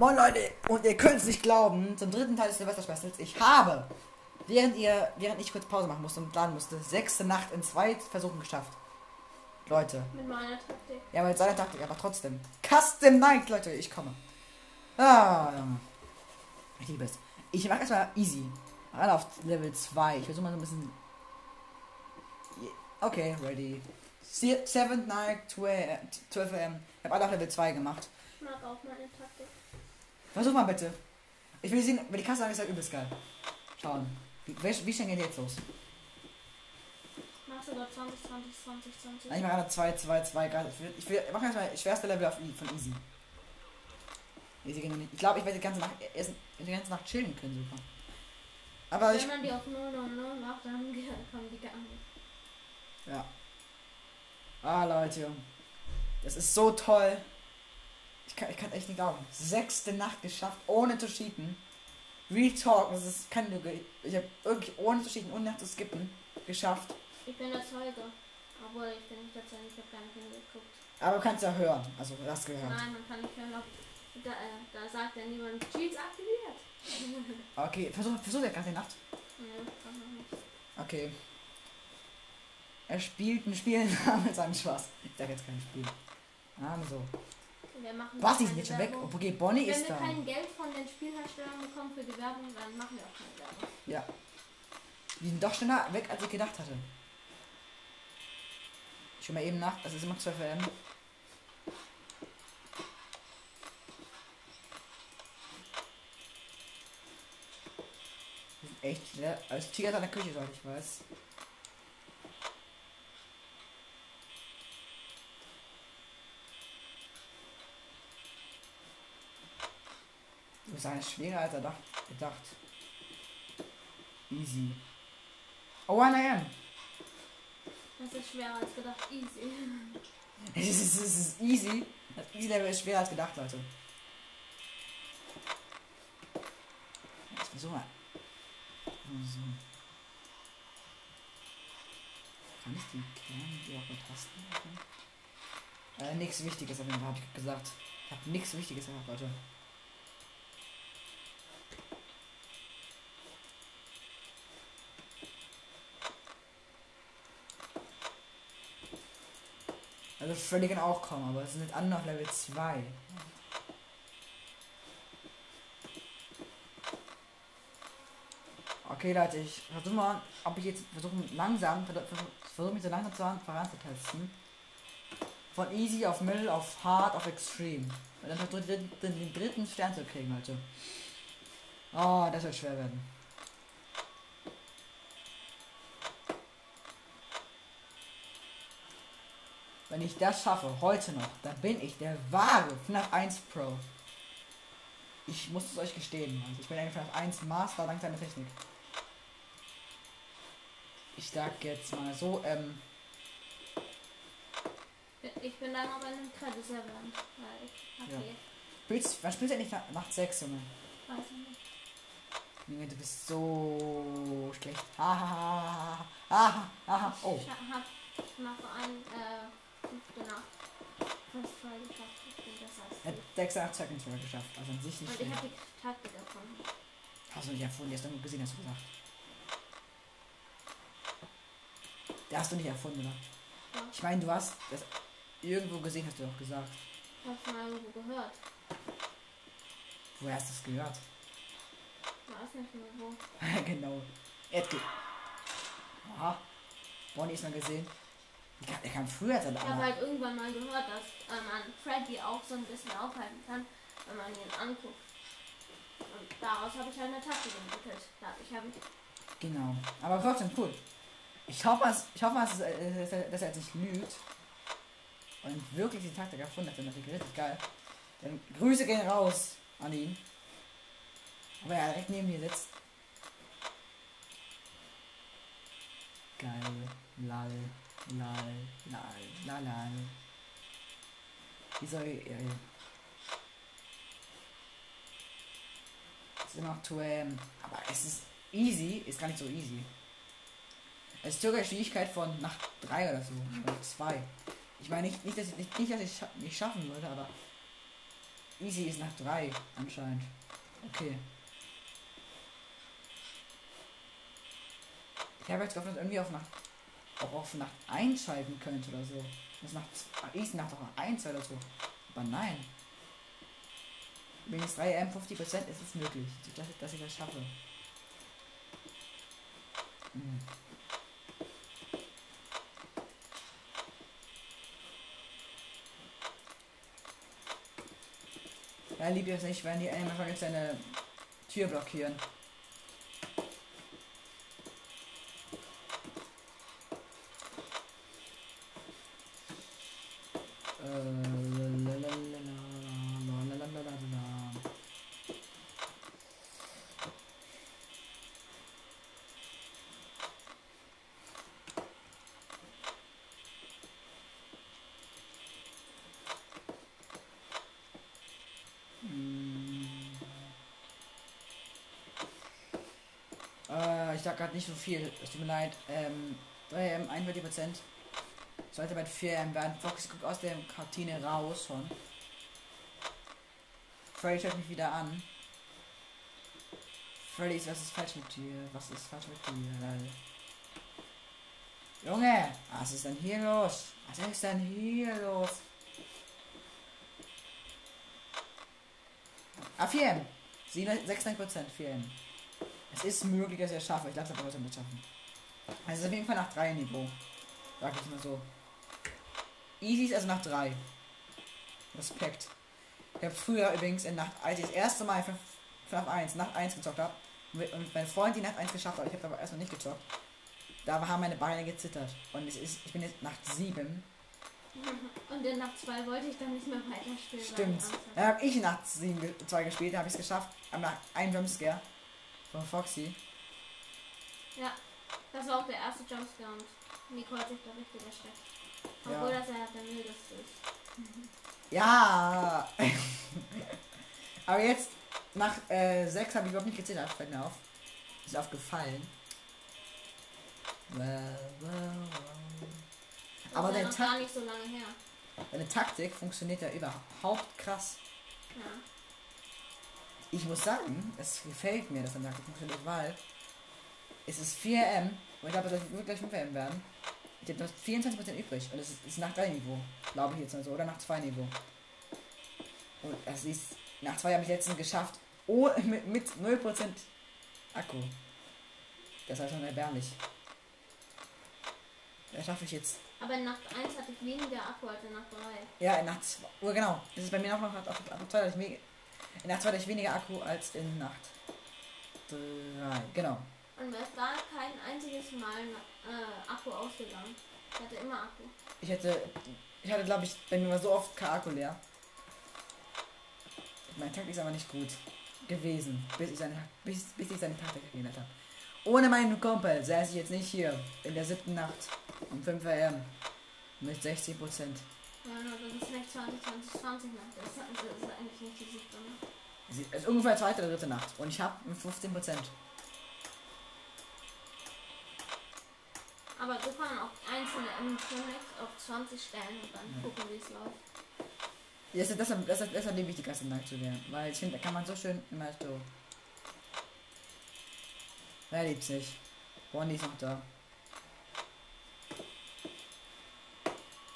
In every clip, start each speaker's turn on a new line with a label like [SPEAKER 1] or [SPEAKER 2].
[SPEAKER 1] Moin Leute, und ihr könnt es nicht glauben, zum dritten Teil des Silvester Specials, ich habe, während ihr, während ich kurz Pause machen musste und laden musste, sechste Nacht in zwei Versuchen geschafft. Leute.
[SPEAKER 2] Mit meiner Taktik.
[SPEAKER 1] Ja, mit seiner Taktik, aber trotzdem. Custom Night, Leute, ich komme. Ah. Ich liebe es. Ich mache erstmal easy. Alle auf Level 2. Ich versuche mal so ein bisschen. Okay, ready. 7 Night, 12 am. Ich habe alle auf Level 2 gemacht.
[SPEAKER 2] Ich mag auch meine Taktik.
[SPEAKER 1] Versuch mal bitte. Ich will sehen, wenn die Kasse ist ja übelst geil. Schauen. Wie, wie, schnell geht jetzt los?
[SPEAKER 2] Machst du dort 20, 20, 20, 20?
[SPEAKER 1] Nein, ich mache gerade 2, 2, 2 Grad. Ich will, ich will mach erstmal schwerste Level auf, von Easy. Easy geht noch nicht. Ich glaube, ich werde die ganze Nacht essen, die ganze Nacht chillen können, super. Aber ich.
[SPEAKER 2] Wenn man die auf 0, 0, 0 macht, dann kommen die gar nicht.
[SPEAKER 1] Ja. Ah, Leute. Das ist so toll. Ich kann, ich kann echt nicht glauben. Sechste Nacht geschafft, ohne zu cheaten. Real Talk, das ist keine Lüge. Ich habe wirklich ohne zu cheaten, ohne nach zu skippen, geschafft.
[SPEAKER 2] Ich bin der Zeuge. Obwohl, ich bin nicht der Zeuge, ich habe gar nicht hingeguckt.
[SPEAKER 1] Aber du kannst ja hören. Also, du hast gehört.
[SPEAKER 2] Nein, man kann nicht hören, ob da, äh, da sagt ja niemand Cheats aktiviert.
[SPEAKER 1] Okay, versuch, versuch ja gerade die Nacht.
[SPEAKER 2] Nicht.
[SPEAKER 1] Okay. Er spielt ein Spiel namens seinem Spaß. Ich sag jetzt kein Spiel. So.
[SPEAKER 2] Wir machen
[SPEAKER 1] Was, die sind jetzt schon weg? Okay, Bonnie
[SPEAKER 2] Wenn
[SPEAKER 1] ist
[SPEAKER 2] wir
[SPEAKER 1] da.
[SPEAKER 2] kein Geld von den Spielherstellern bekommen für die Werbung, dann machen wir auch keine Werbung.
[SPEAKER 1] Ja. Die sind doch schneller weg, als ich gedacht hatte. Ich schau mal eben nach. Das ist immer 12 M. Die sind echt schnell. Als Tiger in der Küche, soweit ich weiß. Du bist eine schwerer als erdacht, gedacht. Easy. Oh, 1 am.
[SPEAKER 2] Das ist schwerer als gedacht. Easy.
[SPEAKER 1] Es ist, es ist easy. Das Easy Level ist schwerer als gedacht, Leute. Jetzt versuchen wir. So. Kann ich die Kerne, die auch mit Tasten machen? Äh, nichts Wichtiges auf jeden Fall, hab ich gesagt. Ich hab nichts Wichtiges gemacht, Leute. Also Freddy kann auch kommen, aber es sind andere auf Level 2. Okay, Leute, ich versuche mal, ob ich jetzt versuche langsam, versuche mich so langsam zu voranzutesten. Von easy auf middle auf hard auf extreme. Und dann den, den, den dritten Stern zu kriegen, Leute. Oh, das wird schwer werden. Wenn ich das schaffe, heute noch, dann bin ich der wahre FNAF 1 Pro. Ich muss es euch gestehen, also ich bin ein FNAF 1 Master dank seiner Technik. Ich sag jetzt mal so, ähm,
[SPEAKER 2] Ich bin dann aber in einem Kreditserver. Hab
[SPEAKER 1] Ja. spielst, wann spielst du endlich nach, Nacht 6, Junge?
[SPEAKER 2] Weiß ich nicht.
[SPEAKER 1] Junge, du bist so schlecht. Hahaha. Aha, aha, oh.
[SPEAKER 2] Ich hab nach ein, äh,
[SPEAKER 1] 6er, Seconds Roll geschafft. Also an sich nicht.
[SPEAKER 2] Und ich habe die Taktik
[SPEAKER 1] davon. Achso, ich habe vorhin erst irgendwo gesehen, hast du gesagt. Der hast du nicht erfunden, oder?
[SPEAKER 2] Ja.
[SPEAKER 1] Ich meine, du hast das irgendwo gesehen, hast du doch gesagt.
[SPEAKER 2] Ich hab's mal irgendwo gehört.
[SPEAKER 1] Woher hast du es gehört?
[SPEAKER 2] War es nicht mehr wo.
[SPEAKER 1] genau. Edge. Aha. Bonnie ist mal gesehen. Kam, der kam früher alle
[SPEAKER 2] Ich habe halt irgendwann mal gehört, dass äh, man Freddy auch so ein bisschen aufhalten kann, wenn man ihn anguckt. Und daraus habe ich halt eine Taktik entwickelt. Dadurch habe ich
[SPEAKER 1] Genau. Aber trotzdem cool. Ich hoffe, es- ich hoffe dass, äh, dass er- dass er jetzt nicht lügt. Und wirklich die Taktik erfunden hat. Das ist richtig geil. Dann Grüße gehen raus an ihn. Aber er direkt neben mir sitzt. Geil. Lal. Lal. Lal. Lal. Lal. Wie soll ich. Äh, ist immer 2 am. Aber es ist easy. Ist gar nicht so easy. Es ist circa Schwierigkeit von nach 3 oder so. Oder 2. Ich meine nicht, nicht, dass ich nicht, nicht, dass ich scha nicht schaffen würde, aber Easy ist nach 3 anscheinend. Okay. Ich habe jetzt gehofft, dass irgendwie auf Nacht auch auf Nacht einschalten könnte oder so. Das Nacht Easy Nacht auch 1 oder so. Aber nein. Wenn es 3 M 50% ist es möglich, dass, dass ich das schaffe. Hm. Ja, liebt es nicht, wenn die jetzt seine Tür blockieren. Sag gerade nicht so viel. Es tut mir leid. Ähm, 3M, 41 Prozent. Sollte bei 4M werden. Fox guckt aus der Kantine raus schon. Freddy schaut mich wieder an. Freddy, was ist falsch mit dir? Was ist falsch mit dir? Junge, was ist denn hier los? Was ist denn hier los? Ah, 4M. 96%, 4M. Es ist möglich, dass ich es schaffe. Ich glaube, das wird es schaffen. Also es ist auf jeden Fall nach 3 Niveau. Sag ich mal so. Easy ist also nach 3. Respekt. Ich habe früher übrigens in Nacht, als ich das erste Mal Nacht 1, Nacht 1 gezockt habe, und mein Freund die Nacht 1 geschafft hat, ich habe aber erstmal nicht gezockt, da haben meine Beine gezittert. Und es ist, ich bin jetzt Nacht 7.
[SPEAKER 2] Und in Nacht 2 wollte ich dann nicht mehr weiterspielen.
[SPEAKER 1] Stimmt. Dann habe ich Nacht 7 2 gespielt, habe ich es geschafft. Nach einem Jumpscare. Von Foxy.
[SPEAKER 2] Ja, das war auch der erste Jumpscare und Nico hat sich da richtig erschreckt. Obwohl ja. das ja der mildeste ist.
[SPEAKER 1] Ja! Aber jetzt, nach äh, 6 habe ich überhaupt nicht gezählt, fällt mir auf. Ist aufgefallen. Aber
[SPEAKER 2] deine, Ta so
[SPEAKER 1] deine Taktik funktioniert ja überhaupt krass.
[SPEAKER 2] Ja
[SPEAKER 1] ich muss sagen, es gefällt mir, dass der Taktik funktioniert, weil es ist 4M und ich glaube, das wird gleich 5M werden. Ich habe noch 24% übrig und es ist, ist nach 3 Niveau, glaube ich jetzt mal so, oder nach 2 Niveau. Und es ist, nach 2 habe ich letztens geschafft, oh, mit, mit 0% Akku. Das war schon erbärmlich. Das schaffe ich jetzt.
[SPEAKER 2] Aber in Nacht 1 hatte ich weniger Akku als in Nacht 3.
[SPEAKER 1] Ja, in Nacht 2. Oh, genau. Das ist bei mir auch noch Nacht 2, dass ich in Nacht 2 hatte ich weniger Akku als in Nacht 3. Genau.
[SPEAKER 2] Und ist da kein einziges Mal äh, Akku ausgegangen. Ich hatte immer Akku.
[SPEAKER 1] Ich hätte, ich hatte glaube ich, bei mir war so oft kein Akku leer. Mein Takt ist aber nicht gut gewesen, bis ich seine, bis, bis ich seine Taktik geändert habe. Ohne meinen Kumpel säße ich jetzt nicht hier in der siebten Nacht um 5 am mit 60 Prozent.
[SPEAKER 2] Ja, das ist nicht 20, 20, 20 Nacht. Das ist, das ist eigentlich nicht die Nacht.
[SPEAKER 1] Es ist ungefähr zweite oder dritte Nacht. Und ich habe 15 Prozent.
[SPEAKER 2] Aber du kannst auch einzelne Animatronics auf 20 stellen und dann ja. gucken, wie es läuft.
[SPEAKER 1] Ja, deshalb, deshalb, deshalb, deshalb liebe ich die ganze Nacht zu werden. Weil ich finde, da kann man so schön immer so. Wer liebt sich? Bonnie ist noch da.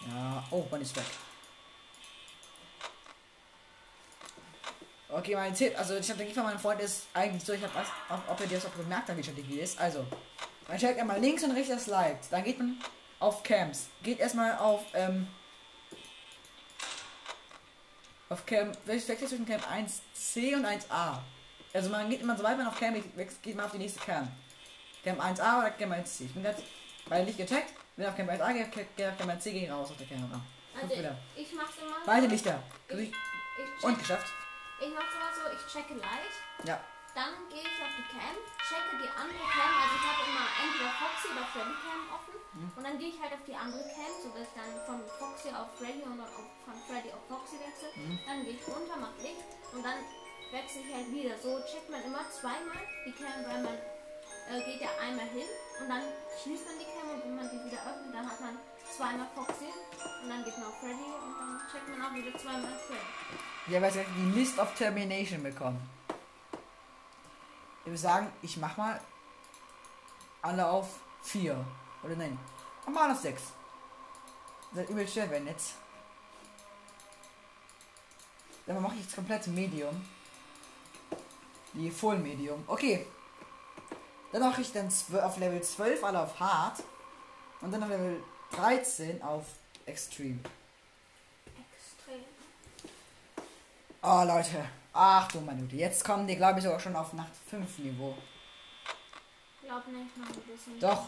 [SPEAKER 1] Ja, oh, Bonnie ist weg. Okay, mein Tipp, also die Strategie von meinem Freund ist eigentlich so, ich habe was, ob, er dir das auch bemerkt hat, wie die Strategie ist. Also, man checkt einmal links und rechts das Light. Dann geht man auf Camps. Geht erstmal auf, ähm, auf Camp, wechselt zwischen Camp 1C und 1A? Also man geht immer, sobald man auf Camp geht, geht man auf die nächste Camp. Camp 1A oder Camp 1C. Ich bin jetzt beide nicht gecheckt. Wenn auf Camp 1A geht, auf Camp 1C geh raus aus der Kamera.
[SPEAKER 2] Also ich, mach's immer.
[SPEAKER 1] Beide Lichter.
[SPEAKER 2] Ich,
[SPEAKER 1] ich und geschafft.
[SPEAKER 2] Ich mach's immer so, ich checke Light.
[SPEAKER 1] Ja.
[SPEAKER 2] Dann gehe ich auf die Cam, checke die andere Cam, also ich habe immer entweder Foxy oder Freddy Cam offen. Mhm. Und dann gehe ich halt auf die andere Cam, sodass ich dann von Foxy auf Freddy und dann von Freddy auf Foxy wechsle. Mhm. Dann gehe ich runter, mach Licht und dann wechsle ich halt wieder. So checkt man immer zweimal die Cam, weil man äh, geht ja einmal hin und dann schließt man die Cam und wenn man die wieder öffnet, dann hat man zweimal Foxy und dann geht man auf Freddy und dann checkt man auch wieder zweimal Freddy.
[SPEAKER 1] Ja, weil ich die Mist of Termination bekommen. Ich würde sagen, ich mach mal alle auf 4. Oder nein. Mal auf 6. Das übel schwer werden jetzt. Dann mache ich jetzt komplett Medium. Die Full Medium. Okay. Dann mache ich dann auf Level 12 alle auf Hard. Und dann auf Level 13 auf Extreme.
[SPEAKER 2] Extrem.
[SPEAKER 1] Oh Leute. Achtung, Minute. Jetzt kommen die, glaube ich, sogar schon auf Nacht 5 Niveau.
[SPEAKER 2] Glaub nicht, noch ein bisschen.
[SPEAKER 1] Doch.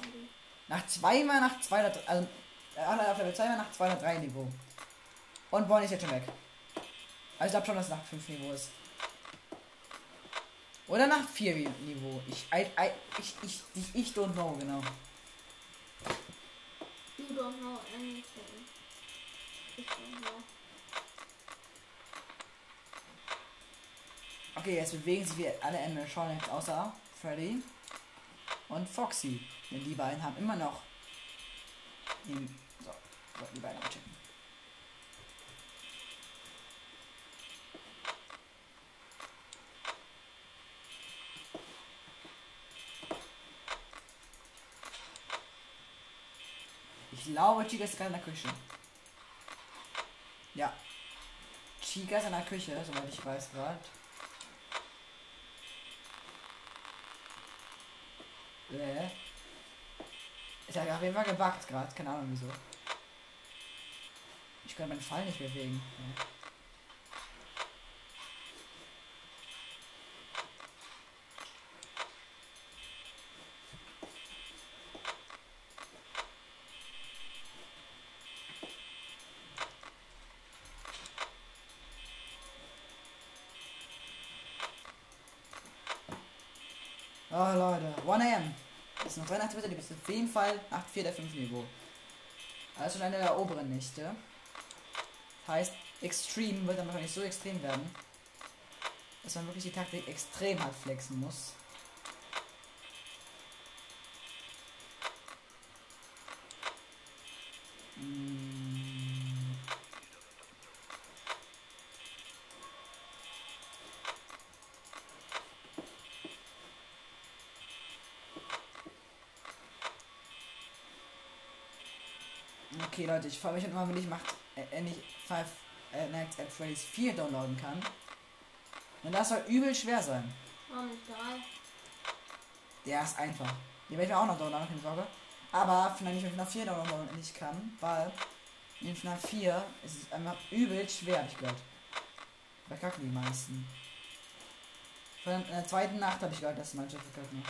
[SPEAKER 1] Nach zweimal nach 200, also äh, alle auf Level 2 nach 203 Niveau. Und Bonnie ist jetzt schon weg. Also ich glaube schon, dass es nach 5 Niveau ist. Oder nach 4 Niveau. Ich, I, I, ich, ich, ich, ich don't know, genau.
[SPEAKER 2] You don't know anything. Ich don't know.
[SPEAKER 1] Okay, jetzt bewegen sich wir alle schon jetzt außer Freddy und Foxy. Denn die beiden haben immer noch. Den, so, so, die beiden mal glaube, Chica ist gerade in der Küche. Ja. Chica ist in der Küche, soweit ich weiß gerade. Äh. Ist ja auf jeden Fall gebackt gerade, keine Ahnung wieso. Ich kann meinen Fall nicht bewegen. Ja. Ist noch 83 Meter, die bist auf jeden Fall 8, 4 der 5 Niveau. Also schon eine der oberen Nächte. Heißt, Extreme wird dann wahrscheinlich so extrem werden, dass man wirklich die Taktik extrem hart flexen muss. Mm. Okay, Leute, ich freue mich immer, wenn ich macht, äh, endlich Five äh, Nights at Freddy's 4 downloaden kann. Und das soll übel schwer sein.
[SPEAKER 2] Warum nicht drei?
[SPEAKER 1] Der ist einfach. Den werde ich mir auch noch downloaden, keine Sorge. Aber vielleicht nicht mit FNAF 4 downloaden nicht kann, weil in FNAF 4 ist es einfach übel schwer, hab ich gehört. Verkacken die meisten. In der zweiten Nacht habe ich gehört, dass manche verkacken.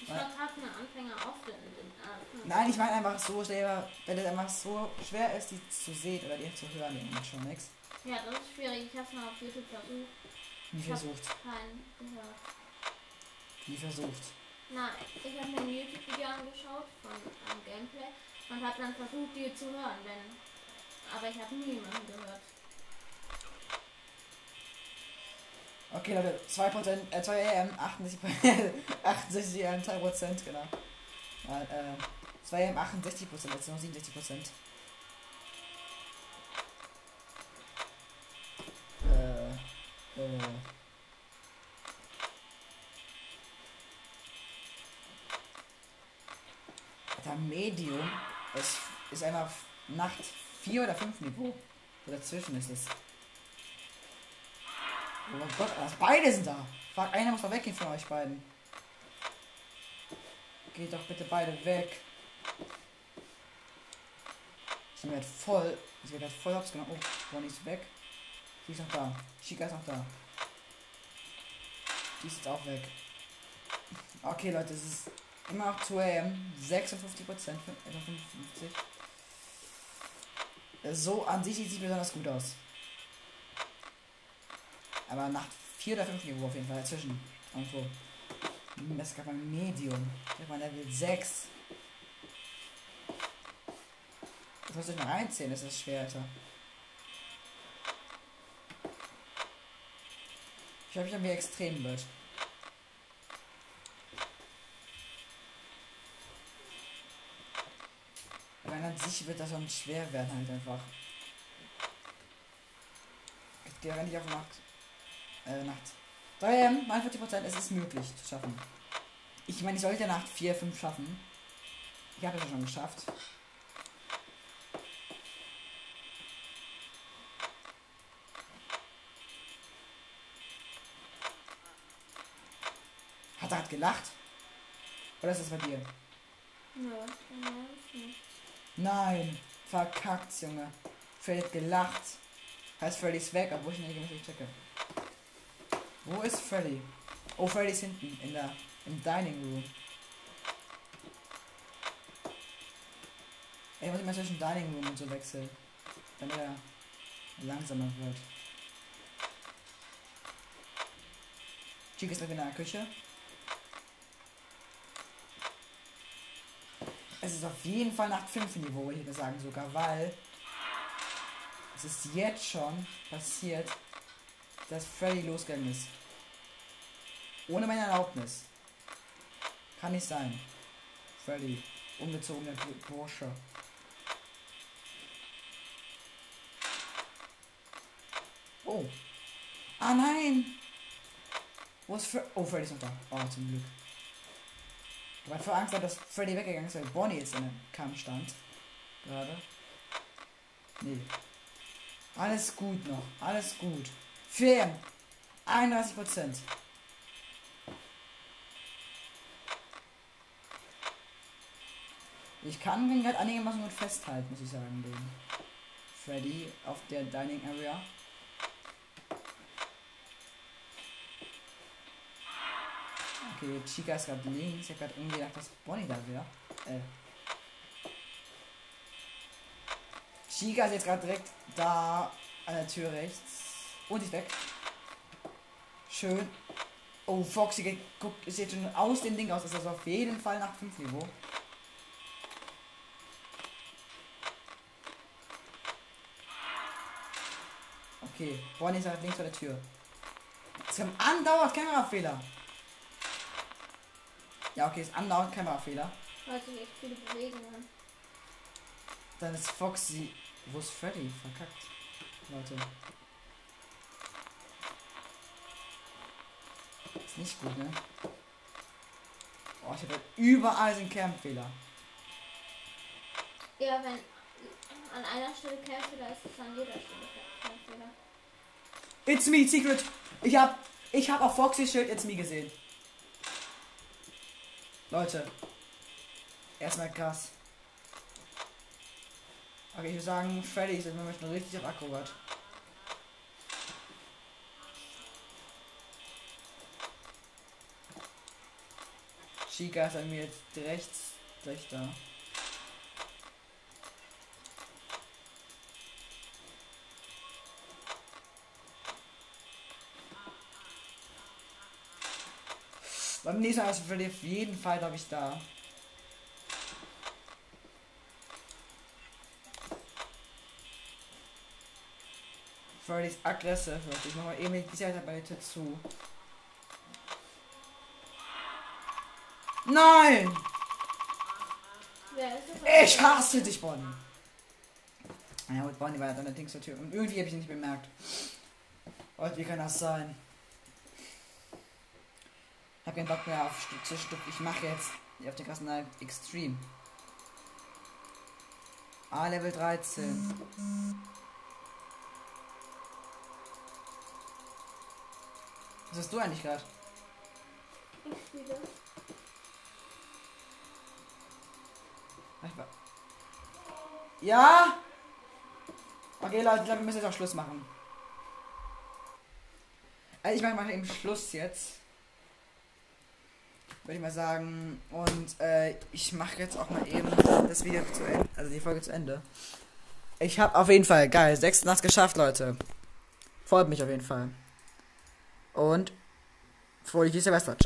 [SPEAKER 2] Ich
[SPEAKER 1] Ja.
[SPEAKER 2] verkacke mir Anfänger oft in den äh,
[SPEAKER 1] Nein, ich meine einfach so selber, wenn es einfach so schwer ist, die zu sehen oder die zu hören, macht schon nichts.
[SPEAKER 2] Ja, das ist schwierig. Ich hab's mal auf YouTube versucht. Hab
[SPEAKER 1] versucht.
[SPEAKER 2] keinen gehört.
[SPEAKER 1] Nie versucht.
[SPEAKER 2] Nein, ich habe mir ein YouTube-Video angeschaut von einem Gameplay und habe dann versucht, die zu hören, denn. Aber ich habe niemanden gehört.
[SPEAKER 1] Okay, Leute, 2%, äh, 2 AM, 68%, 68 AM, 2%, genau. Ja, äh, 2 AM, 68%, jetzt noch 67%. Äh, äh. Alter, Medium ist, ist einfach Nacht 4 oder 5 Niveau. Dazwischen ist es. Oh Gott, was, beide sind da. Fuck, einer muss doch weggehen von euch beiden. Geht doch bitte beide weg. Bin halt voll. Werde halt voll hops genommen. Oh, Bonnie ist weg. Die ist noch da. Chica ist noch da. Die ist jetzt auch weg. Okay, Leute, es ist immer noch 2 am. 56 Prozent. Etwa 55. So an sich sieht es besonders gut aus. Aber nach 4 oder 5 Niveau auf jeden Fall dazwischen. Irgendwo. Das ist gerade mein Medium. Ich hab mal Level 6. Das muss ich mal reinziehen, das ist schwer, Alter. Ich hoffe, ich wie extrem wird. an sich wird das schon schwer werden halt einfach. Ich gehe nicht auf Nacht. Äh, Nacht. 3 M, 49%, es ist möglich zu schaffen. Ich meine, ich sollte Nacht 4, 5 schaffen. Ich habe es schon geschafft. Hat er hat gelacht? Oder ist das bei dir?
[SPEAKER 2] Nein,
[SPEAKER 1] verkackt, Junge. Freddy hat gelacht. Heißt Freddy ist weg, obwohl ich nicht regelmäßig checke. Wo ist Freddy? Oh, Freddy ist hinten, in der, im Dining Room. Ey, muss ich mal zwischen Dining Room und so wechseln. Damit er langsamer wird. Chica ist noch in der Küche. Es ist auf jeden Fall nach 5 Niveau, würde ich sagen sogar, weil es ist jetzt schon passiert, dass Freddy losgegangen ist. Ohne meine Erlaubnis. Kann nicht sein. Freddy, ungezogener Bursche. Oh. Ah nein! Wo ist Freddy? Oh, Freddy ist noch da. Oh, zum Glück. Ich habe voll Angst, dass Freddy weggegangen ist, weil Bonnie jetzt in der Kamm stand. Gerade. Nee. Alles gut noch. Alles gut. Fair. 31 Prozent. Ich kann ihn halt einigermaßen gut festhalten, muss ich sagen, den Freddy auf der Dining Area. Okay, Chica ist gerade links. Ich habe gerade irgendwie gedacht, dass Bonnie da wäre. Äh. Chica ist jetzt gerade direkt da an der Tür rechts. Und ist weg. Schön. Oh, Foxy guckt, sieht schon aus dem Ding aus. Das ist also auf jeden Fall nach 5 Niveau. Okay, Bonnie ist halt links vor der Tür. Es haben andauernd Kamerafehler. Ja, okay, ist andauernd Kamerafehler.
[SPEAKER 2] Weil sich echt viele Bewegungen.
[SPEAKER 1] Dann ist Foxy. Wo ist Freddy? Verkackt. Leute. Ist nicht gut, ne? Oh, ich habe überall sind Campfehler.
[SPEAKER 2] Ja, wenn an einer Stelle Campfehler ist, ist an jeder Stelle Campfehler.
[SPEAKER 1] It's me, Secret. Ich hab, ich hab auf Foxy Schild It's me gesehen. Leute. Erstmal krass. Okay, ich würde sagen, Freddy ist im Moment noch richtig auf Akkurat. Chica ist an mir jetzt rechts, rechts da. Beim nächsten Mal Freddy auf jeden Fall, glaube ich, da. Freddy ist aggressiv. Ich mach mal eben die Sicherheitsarbeit zu. Nein! Ich hasse dich, Bonnie. Ja, gut, Bonnie war ja dann der Dings zur Tür. Und irgendwie habe ich ihn nicht bemerkt. Und wie kann das sein? Ich habe keinen Bock mehr auf Stück zu Stück. Ich mache jetzt auf den krassen Night Extreme. A Level 13. Was hast du eigentlich gerade?
[SPEAKER 2] Ich spiele.
[SPEAKER 1] Ja? Okay, Leute, ich glaube, wir müssen jetzt auch Schluss machen. Also ich mache mal eben Schluss jetzt. Würde ich mal sagen. Und äh, ich mache jetzt auch mal eben das Video zu Ende. Also die Folge zu Ende. Ich habe auf jeden Fall, geil, sechs Nachts geschafft, Leute. Freut mich auf jeden Fall. Und fröhliches Silvester. Ciao.